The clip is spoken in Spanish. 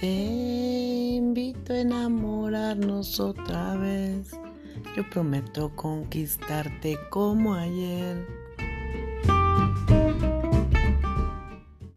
Te invito a enamorarnos otra vez. Yo prometo conquistarte como ayer.